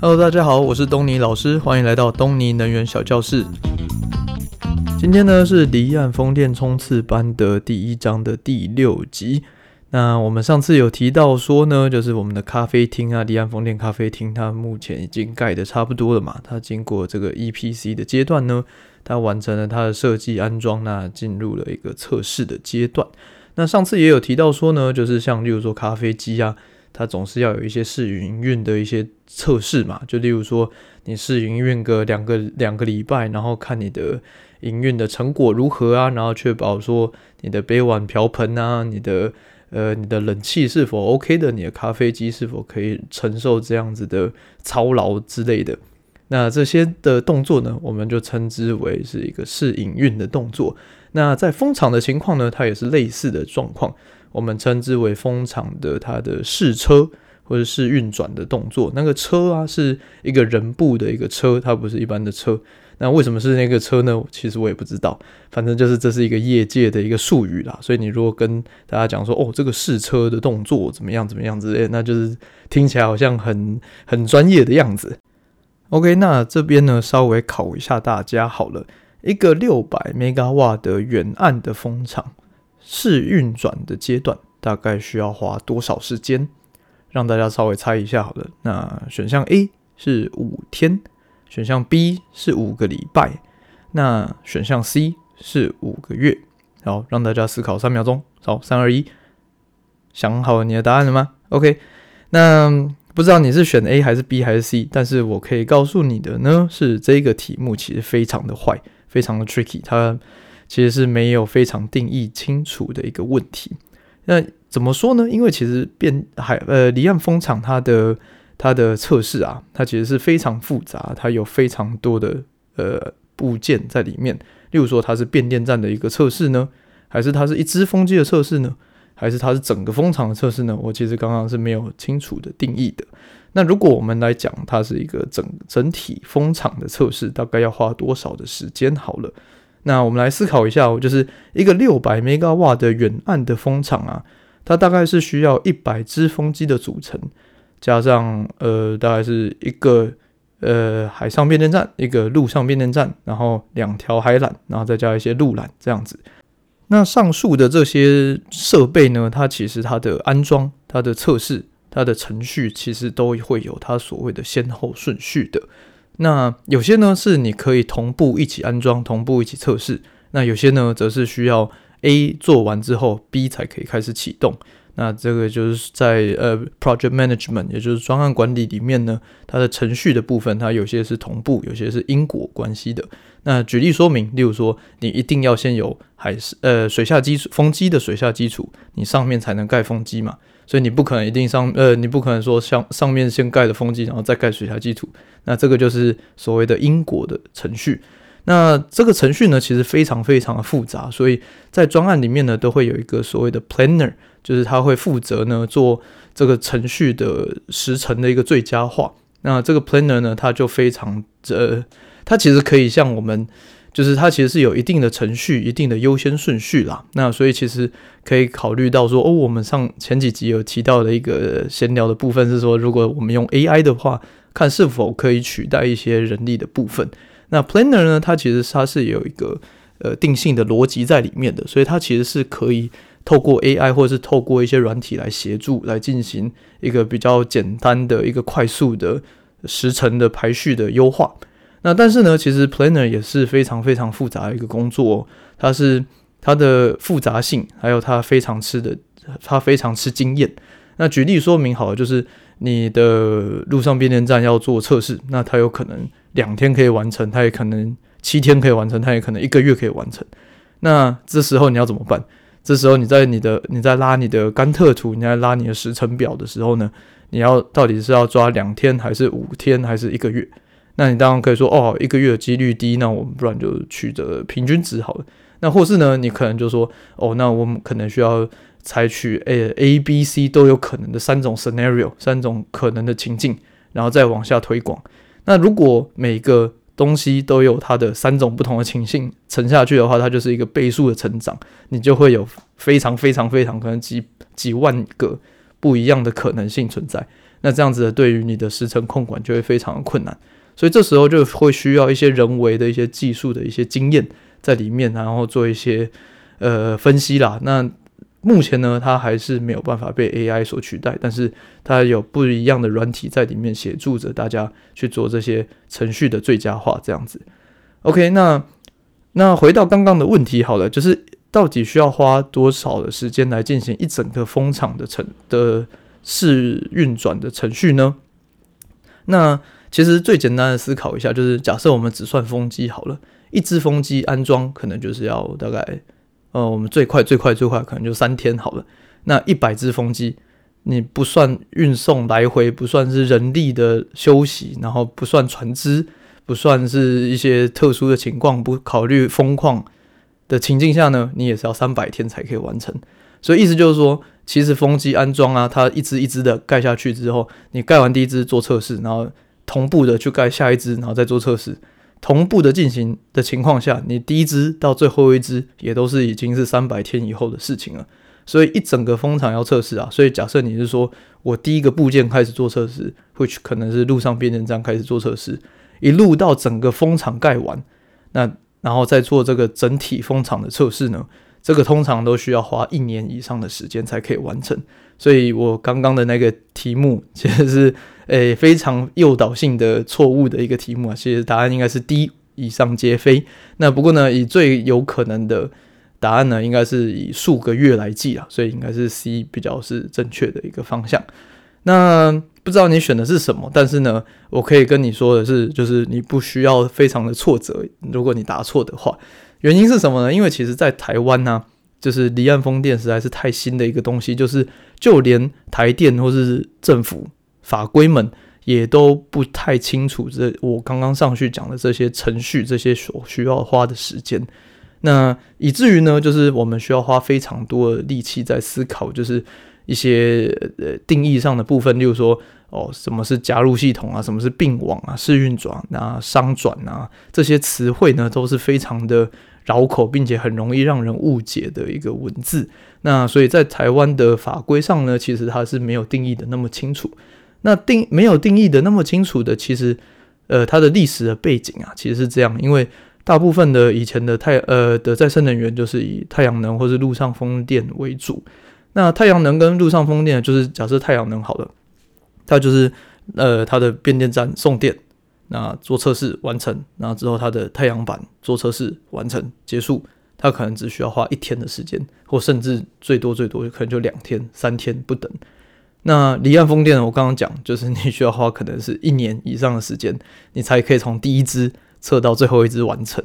Hello，大家好，我是东尼老师，欢迎来到东尼能源小教室。今天呢是离岸风电冲刺班的第一章的第六集。那我们上次有提到说呢，就是我们的咖啡厅啊，离岸风电咖啡厅，它目前已经盖得差不多了嘛。它经过这个 EPC 的阶段呢，它完成了它的设计安装，那进入了一个测试的阶段。那上次也有提到说呢，就是像例如说咖啡机啊，它总是要有一些试营运的一些测试嘛。就例如说你试营运个两个两个礼拜，然后看你的。营运的成果如何啊？然后确保说你的杯碗瓢盆啊，你的呃你的冷气是否 OK 的，你的咖啡机是否可以承受这样子的操劳之类的。那这些的动作呢，我们就称之为是一个试营运的动作。那在风场的情况呢，它也是类似的状况，我们称之为风场的它的试车或者是运转的动作。那个车啊，是一个人部的一个车，它不是一般的车。那为什么是那个车呢？其实我也不知道，反正就是这是一个业界的一个术语啦。所以你如果跟大家讲说，哦，这个试车的动作怎么样怎么样之类，那就是听起来好像很很专业的样子。OK，那这边呢，稍微考一下大家好了，一个六百 Megawatt 的远岸的风场试运转的阶段，大概需要花多少时间？让大家稍微猜一下好了。那选项 A 是五天。选项 B 是五个礼拜，那选项 C 是五个月。好，让大家思考三秒钟。好，三二一，想好你的答案了吗？OK，那不知道你是选 A 还是 B 还是 C，但是我可以告诉你的呢，是这个题目其实非常的坏，非常的 tricky，它其实是没有非常定义清楚的一个问题。那怎么说呢？因为其实变海呃离岸风场它的。它的测试啊，它其实是非常复杂，它有非常多的呃部件在里面。例如说，它是变电站的一个测试呢，还是它是一支风机的测试呢，还是它是整个风场的测试呢？我其实刚刚是没有清楚的定义的。那如果我们来讲，它是一个整整体风场的测试，大概要花多少的时间？好了，那我们来思考一下，就是一个六百兆瓦的远岸的风场啊，它大概是需要一百只风机的组成。加上呃，大概是一个呃海上变电站，一个陆上变电站，然后两条海缆，然后再加一些陆缆这样子。那上述的这些设备呢，它其实它的安装、它的测试、它的程序，其实都会有它所谓的先后顺序的。那有些呢是你可以同步一起安装、同步一起测试，那有些呢则是需要 A 做完之后，B 才可以开始启动。那这个就是在呃 project management，也就是专案管理里面呢，它的程序的部分，它有些是同步，有些是因果关系的。那举例说明，例如说，你一定要先有海呃水下基础风机的水下基础，你上面才能盖风机嘛。所以你不可能一定上呃，你不可能说像上面先盖的风机，然后再盖水下基础。那这个就是所谓的因果的程序。那这个程序呢，其实非常非常的复杂，所以在专案里面呢，都会有一个所谓的 planner，就是他会负责呢做这个程序的时程的一个最佳化。那这个 planner 呢，它就非常呃，它其实可以像我们，就是它其实是有一定的程序、一定的优先顺序啦。那所以其实可以考虑到说，哦，我们上前几集有提到的一个闲聊的部分是说，如果我们用 AI 的话，看是否可以取代一些人力的部分。那 Planner 呢？它其实它是有一个呃定性的逻辑在里面的，所以它其实是可以透过 AI 或者是透过一些软体来协助来进行一个比较简单的一个快速的时程的排序的优化。那但是呢，其实 Planner 也是非常非常复杂的一个工作哦，它是它的复杂性，还有它非常吃的，它非常吃经验。那举例说明好了，就是你的路上变电站要做测试，那它有可能。两天可以完成，它也可能七天可以完成，它也可能一个月可以完成。那这时候你要怎么办？这时候你在你的你在拉你的甘特图，你在拉你的时程表的时候呢，你要到底是要抓两天还是五天还是一个月？那你当然可以说哦，一个月的几率低，那我们不然就取得平均值好了。那或是呢，你可能就说哦，那我们可能需要采取 A A B C 都有可能的三种 scenario，三种可能的情境，然后再往下推广。那如果每个东西都有它的三种不同的情形乘下去的话，它就是一个倍数的成长，你就会有非常非常非常可能几几万个不一样的可能性存在。那这样子的对于你的时程控管就会非常的困难。所以这时候就会需要一些人为的一些技术的一些经验在里面，然后做一些呃分析啦。那目前呢，它还是没有办法被 AI 所取代，但是它有不一样的软体在里面协助着大家去做这些程序的最佳化，这样子。OK，那那回到刚刚的问题好了，就是到底需要花多少的时间来进行一整个风场的程的试运转的程序呢？那其实最简单的思考一下，就是假设我们只算风机好了，一只风机安装可能就是要大概。呃，我们最快最快最快可能就三天好了。那一百只风机，你不算运送来回，不算是人力的休息，然后不算船只，不算是一些特殊的情况，不考虑风况的情境下呢，你也是要三百天才可以完成。所以意思就是说，其实风机安装啊，它一只一只的盖下去之后，你盖完第一只做测试，然后同步的去盖下一只，然后再做测试。同步的进行的情况下，你第一支到最后一支也都是已经是三百天以后的事情了。所以一整个风场要测试啊，所以假设你是说我第一个部件开始做测试，which 可能是路上变电站开始做测试，一路到整个风场盖完，那然后再做这个整体风场的测试呢，这个通常都需要花一年以上的时间才可以完成。所以我刚刚的那个题目其实是。诶、非常诱导性的错误的一个题目啊，其实答案应该是 D 以上皆非。那不过呢，以最有可能的答案呢，应该是以数个月来计啊，所以应该是 C 比较是正确的一个方向。那不知道你选的是什么，但是呢，我可以跟你说的是，就是你不需要非常的挫折，如果你答错的话，原因是什么呢？因为其实在台湾呢、就是离岸风电实在是太新的一个东西，就是就连台电或是政府。法规们也都不太清楚，这我刚刚上去讲的这些程序，这些所需要花的时间，那以至于呢，就是我们需要花非常多的力气在思考，就是一些呃定义上的部分，例如说哦，什么是加入系统啊，什么是并网啊，试运转啊，商转啊，这些词汇呢都是非常的绕口，并且很容易让人误解的一个文字。那所以在台湾的法规上呢，其实它是没有定义的那么清楚。那定没有定义的那么清楚的，其实，呃，它的历史的背景啊，其实是这样，因为大部分的以前的太呃的再生能源就是以太阳能或是陆上风电为主。那太阳能跟陆上风电，就是假设太阳能好了，它就是呃它的变电站送电，那做测试完成，然后之后它的太阳板做测试完成结束，它可能只需要花一天的时间，或甚至最多最多可能就两天三天不等。那离岸风电，我刚刚讲，就是你需要花可能是一年以上的时间，你才可以从第一支测到最后一支完成。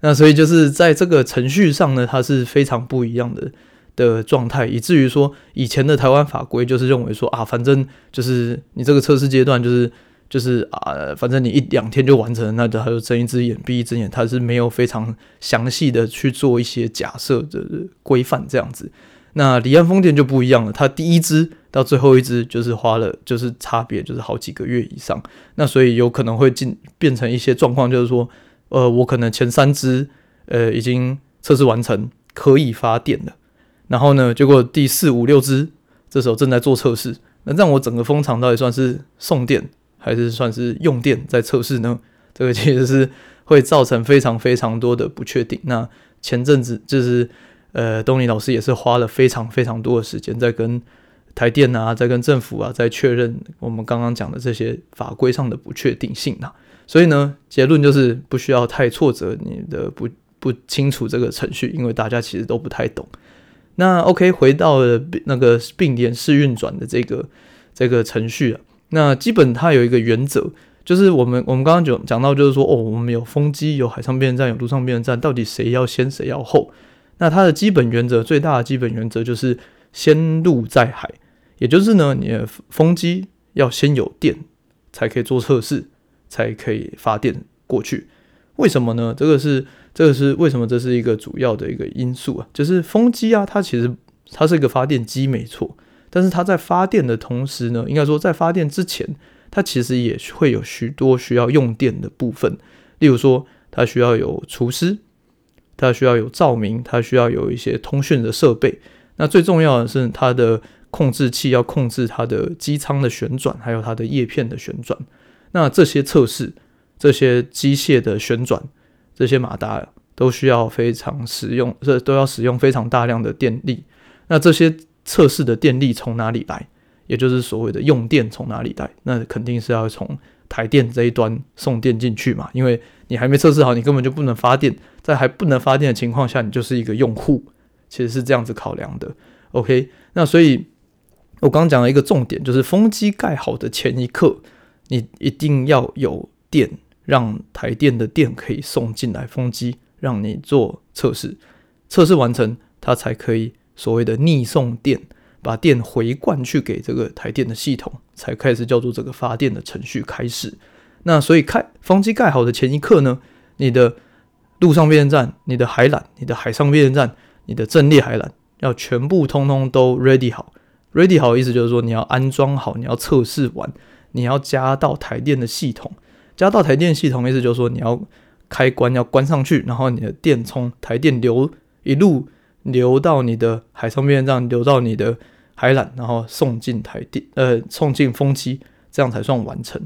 那所以就是在这个程序上呢，它是非常不一样的的状态，以至于说以前的台湾法规就是认为说啊，反正就是你这个测试阶段就是就是啊，反正你一两天就完成，那就还有睁一只眼闭一只眼，它是没有非常详细的去做一些假设的规范这样子。那离岸风电就不一样了，它第一支到最后一支就是花了，就是差别就是好几个月以上。那所以有可能会进变成一些状况，就是说，呃，我可能前三支呃已经测试完成，可以发电了。然后呢，结果第四五六支这时候正在做测试，那让我整个风场到底算是送电还是算是用电在测试呢？这个其实是会造成非常非常多的不确定。那前阵子就是。呃，东尼老师也是花了非常非常多的时间在跟台电啊，在跟政府啊，在确认我们刚刚讲的这些法规上的不确定性啊。所以呢，结论就是不需要太挫折你的不不清楚这个程序，因为大家其实都不太懂。那 OK，回到了那个并联试运转的这个这个程序啊，那基本它有一个原则，就是我们我们刚刚讲讲到，就是说哦，我们有风机，有海上变电站，有陆上变电站，到底谁要先，谁要后？那它的基本原则，最大的基本原则就是先陆再海，也就是呢，你的风机要先有电，才可以做测试，才可以发电过去。为什么呢？这个是这个是为什么？这是一个主要的一个因素啊，就是风机啊，它其实它是一个发电机没错，但是它在发电的同时呢，应该说在发电之前，它其实也会有许多需要用电的部分，例如说它需要有除湿。它需要有照明，它需要有一些通讯的设备。那最重要的是它的控制器要控制它的机舱的旋转，还有它的叶片的旋转。那这些测试，这些机械的旋转，这些马达都需要非常使用，这都要使用非常大量的电力。那这些测试的电力从哪里来？也就是所谓的用电从哪里来？那肯定是要从台电这一端送电进去嘛，因为你还没测试好，你根本就不能发电。在还不能发电的情况下，你就是一个用户，其实是这样子考量的。OK，那所以我刚刚讲了一个重点，就是风机盖好的前一刻，你一定要有电，让台电的电可以送进来风机，让你做测试。测试完成，它才可以所谓的逆送电。把电回灌去给这个台电的系统，才开始叫做这个发电的程序开始。那所以开风机盖好的前一刻呢，你的陆上变电站、你的海缆、你的海上变电站、你的阵列海缆要全部通通都 ready 好。ready 好的意思就是说你要安装好，你要测试完，你要加到台电的系统。加到台电系统意思就是说你要开关要关上去，然后你的电从台电流一路流到你的海上变电站，流到你的海缆，然后送进台电，呃，送进风机，这样才算完成。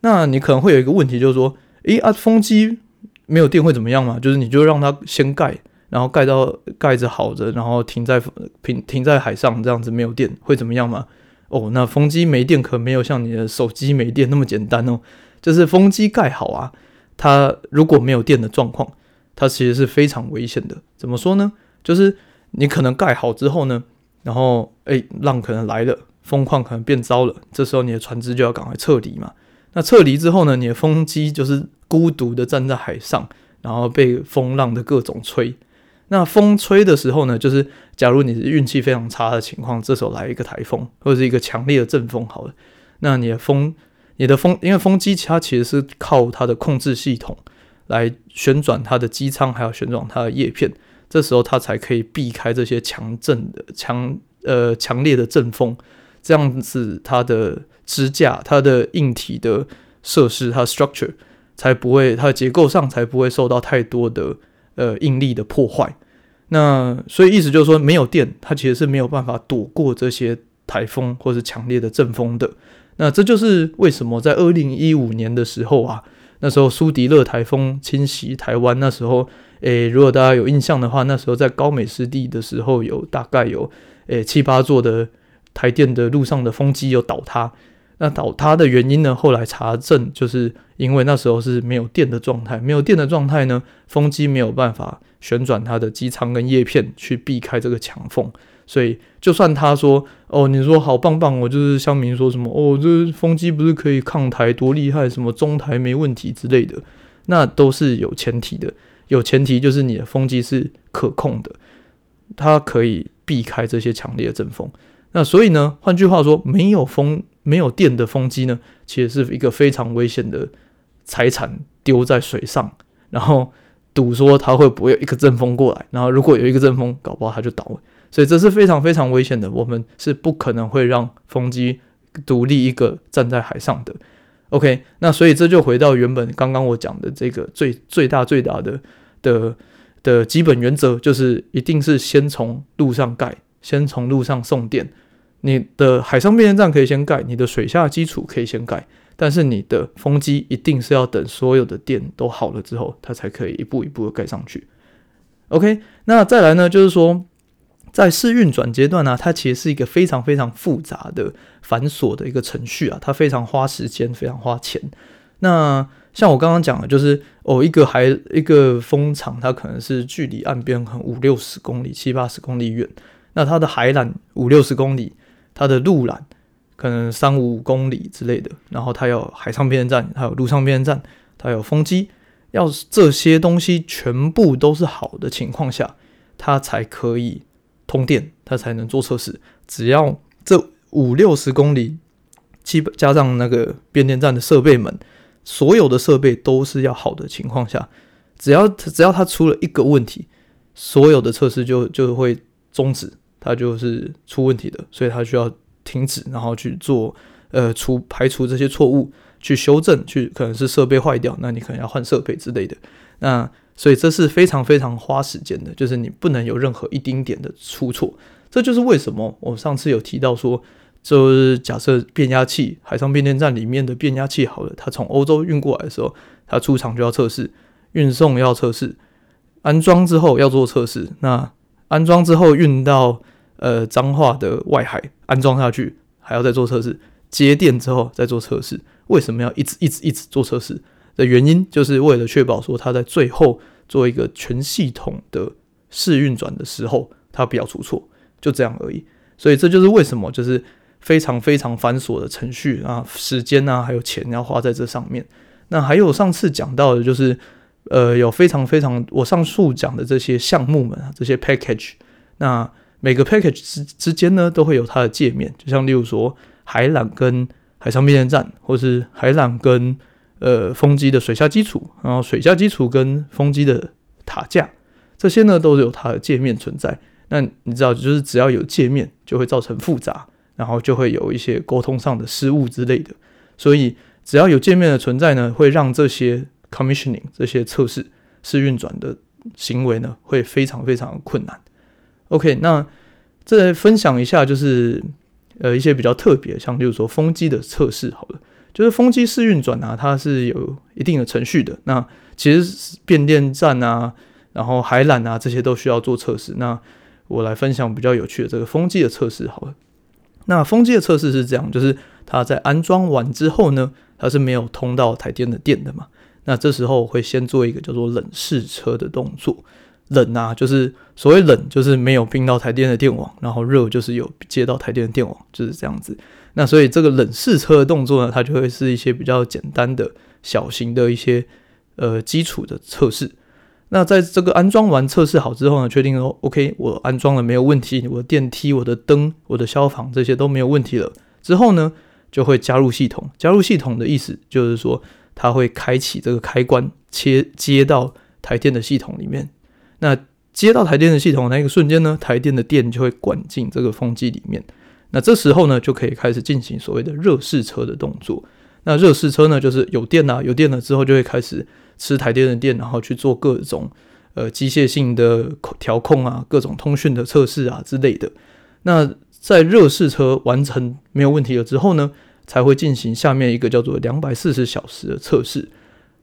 那你可能会有一个问题，就是说，诶啊，风机没有电会怎么样嘛？就是你就让它先盖，然后盖到盖着好着，然后停在停停在海上，这样子没有电会怎么样嘛？哦，那风机没电可没有像你的手机没电那么简单哦。就是风机盖好啊，它如果没有电的状况，它其实是非常危险的。怎么说呢？就是你可能盖好之后呢，然后诶，浪可能来了，风况可能变糟了，这时候你的船只就要赶快撤离嘛。那撤离之后呢，你的风机就是孤独的站在海上，然后被风浪的各种吹。那风吹的时候呢，就是假如你是运气非常差的情况，这时候来一个台风或者是一个强烈的阵风，好了，那你的风，你的风，因为风机它其实是靠它的控制系统来旋转它的机舱，还有旋转它的叶片。这时候它才可以避开这些强阵的强呃强烈的阵风，这样子它的支架、它的硬体的设施、它 structure 才不会，它的结构上才不会受到太多的呃应力的破坏。那所以意思就是说，没有电，它其实是没有办法躲过这些台风或是强烈的阵风的。那这就是为什么在二零一五年的时候啊，那时候苏迪勒台风侵袭台湾，那时候。诶，如果大家有印象的话，那时候在高美湿地的时候，有大概有诶七八座的台电的路上的风机有倒塌。那倒塌的原因呢？后来查证，就是因为那时候是没有电的状态，没有电的状态呢，风机没有办法旋转它的机舱跟叶片去避开这个墙缝，所以就算他说哦，你说好棒棒，我就是乡民说什么哦，这风机不是可以抗台多厉害，什么中台没问题之类的，那都是有前提的。有前提就是你的风机是可控的，它可以避开这些强烈的阵风。那所以呢，换句话说，没有风、没有电的风机呢，其实是一个非常危险的财产丢在水上，然后赌说它会不会有一个阵风过来，然后如果有一个阵风，搞不好它就倒了。所以这是非常非常危险的，我们是不可能会让风机独立一个站在海上的。OK，那所以这就回到原本刚刚我讲的这个最最大最大的的的基本原则，就是一定是先从陆上盖，先从陆上送电。你的海上变电站可以先盖，你的水下基础可以先盖，但是你的风机一定是要等所有的电都好了之后，它才可以一步一步的盖上去。OK，那再来呢，就是说。在试运转阶段呢、它其实是一个非常非常复杂的繁琐的一个程序啊，它非常花时间，非常花钱。那像我刚刚讲的，就是哦，一个海一个风场，它可能是距离岸边可能五六十公里、七八十公里远。那它的海缆五六十公里，它的陆缆可能三五公里之类的。然后它有海上变电站，还有陆上变电站，它有风机，要是这些东西全部都是好的情况下，它才可以。通电，它才能做测试。只要这五六十公里，基本加上那个变电站的设备们，所有的设备都是要好的情况下，只要只要它出了一个问题，所有的测试就就会终止，它就是出问题的，所以它需要停止，然后去做呃除排除这些错误，去修正，去可能是设备坏掉，那你可能要换设备之类的。那所以这是非常非常花时间的，就是你不能有任何一丁点的出错，这就是为什么我上次有提到说，就是假设变压器海上变电站里面的变压器好了，它从欧洲运过来的时候，它出厂就要测试，运送要测试，安装之后要做测试。那安装之后运到呃彰化的外海安装下去，还要再做测试。接电之后再做测试。为什么要一直一直一直做测试的原因，就是为了确保说它在最后做一个全系统的试运转的时候，它不要出错，就这样而已。所以这就是为什么就是。非常非常繁琐的程序啊，时间啊，还有钱要花在这上面。那还有上次讲到的，就是呃，有非常非常我上述讲的这些项目们啊，这些 package。那每个 package 之之间呢，都会有它的界面，就像例如说海缆跟海上变电站，或是海缆跟呃风机的水下基础，然后水下基础跟风机的塔架，这些呢都是有它的界面存在。那你知道，就是只要有界面，就会造成复杂。然后就会有一些沟通上的失误之类的，所以只要有界面的存在呢，会让这些 commissioning 这些测试试运转的行为呢，会非常非常困难。OK，那再分享一下，就是呃一些比较特别，像就是说风机的测试好了，就是风机试运转啊，它是有一定的程序的。那其实变电站啊，然后海缆啊这些都需要做测试。那我来分享比较有趣的这个风机的测试好了。那风机的测试是这样，就是它在安装完之后呢，它是没有通到台电的电的嘛。那这时候会先做一个叫做冷试车的动作。冷啊，就是所谓冷，就是没有并到台电的电网，然后热就是有接到台电的电网，就是这样子。那所以这个冷试车的动作呢，它就会是一些比较简单的小型的一些呃基础的测试。那在这个安装完测试好之后呢，确定说 OK，我安装了没有问题，我的电梯、我的灯、我的消防这些都没有问题了。之后呢，就会加入系统。加入系统的意思就是说，它会开启这个开关，切接到台电的系统里面。那接到台电的系统的那个瞬间呢，台电的电就会管进这个风机里面。那这时候呢，就可以开始进行所谓的热试车的动作。那热试车呢，就是有电啊，有电了之后就会开始。吃台电的电，然后去做各种呃机械性的调控啊，各种通讯的测试啊之类的。那在热试车完成没有问题了之后呢，才会进行下面一个叫做两百四十小时的测试。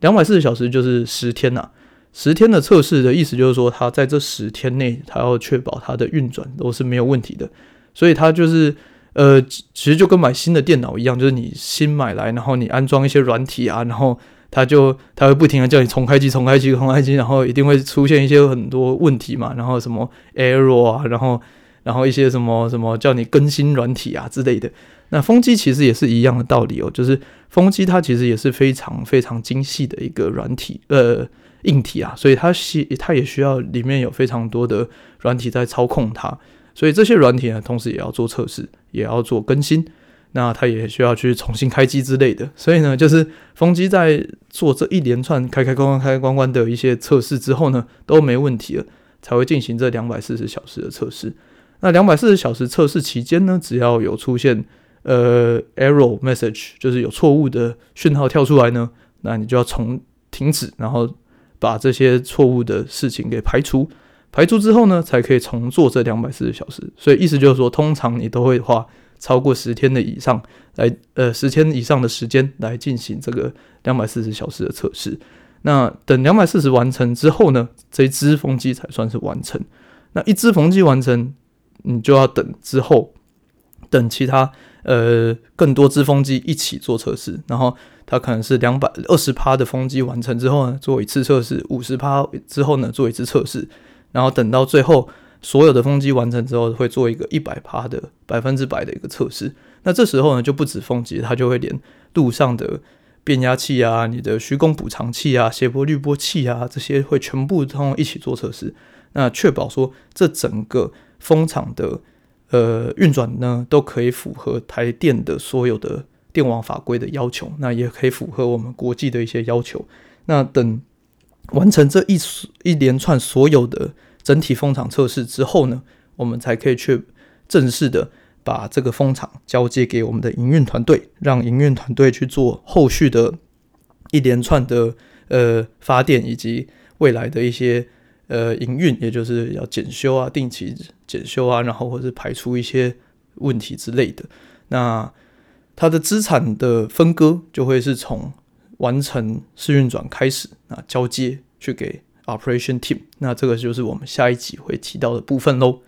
两百四十小时就是十天呐、十天的测试的意思就是说，它在这十天内，它要确保它的运转都是没有问题的。所以它就是呃，其实就跟买新的电脑一样，就是你新买来，然后你安装一些软体啊，然后。他就他会不停的叫你重开机、重开机、重开机，然后一定会出现一些很多问题嘛，然后什么 error 啊，然后然后一些什么什么叫你更新软体啊之类的。那风机其实也是一样的道理哦，就是风机它其实也是非常非常精细的一个软体呃硬体啊，所以它需它也需要里面有非常多的软体在操控它，所以这些软体呢，同时也要做测试，也要做更新。那它也需要去重新开机之类的，所以呢，就是风机在做这一连串开开关关开关关的一些测试之后呢，都没问题了，才会进行这两百四十小时的测试。那两百四十小时测试期间呢，只要有出现呃 error message，就是有错误的讯号跳出来呢，那你就要重停止，然后把这些错误的事情给排除。排除之后呢，才可以重做这两百四十小时。所以意思就是说，通常你都会花。超过十天的以上来，呃，十天以上的时间来进行这个两百四十小时的测试。那等两百四十完成之后呢，这一支风机才算是完成。那一支风机完成，你就要等之后，等其他呃更多支风机一起做测试。然后它可能是两百二十趴的风机完成之后呢，做一次测试；五十趴之后呢，做一次测试。然后等到最后。所有的风机完成之后，会做一个一百趴的百分之百的一个测试。那这时候呢，就不止风机，它就会连路上的变压器啊、你的虚功补偿器啊、谐波滤波器啊这些，会全部通一起做测试。那确保说这整个风场的呃运转呢，都可以符合台电的所有的电网法规的要求，那也可以符合我们国际的一些要求。那等完成这一一连串所有的。整体风场测试之后呢，我们才可以去正式的把这个风场交接给我们的营运团队，让营运团队去做后续的一连串的呃发电以及未来的一些呃营运，也就是要检修啊，定期检修啊，然后或是排除一些问题之类的。那它的资产的分割就会是从完成试运转开始，啊交接去给 operation team。那这个就是我们下一集会提到的部分喽。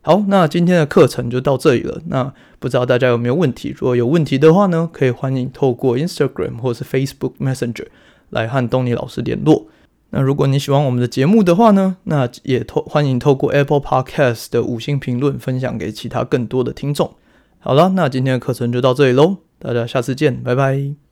好，那今天的课程就到这里了。那不知道大家有没有问题？如果有问题的话呢，可以欢迎透过 Instagram 或是 Facebook Messenger 来和东尼老师联络。那如果你喜欢我们的节目的话呢，那也透欢迎透过 Apple Podcast 的五星评论分享给其他更多的听众。好了，那今天的课程就到这里喽，大家下次见，拜拜。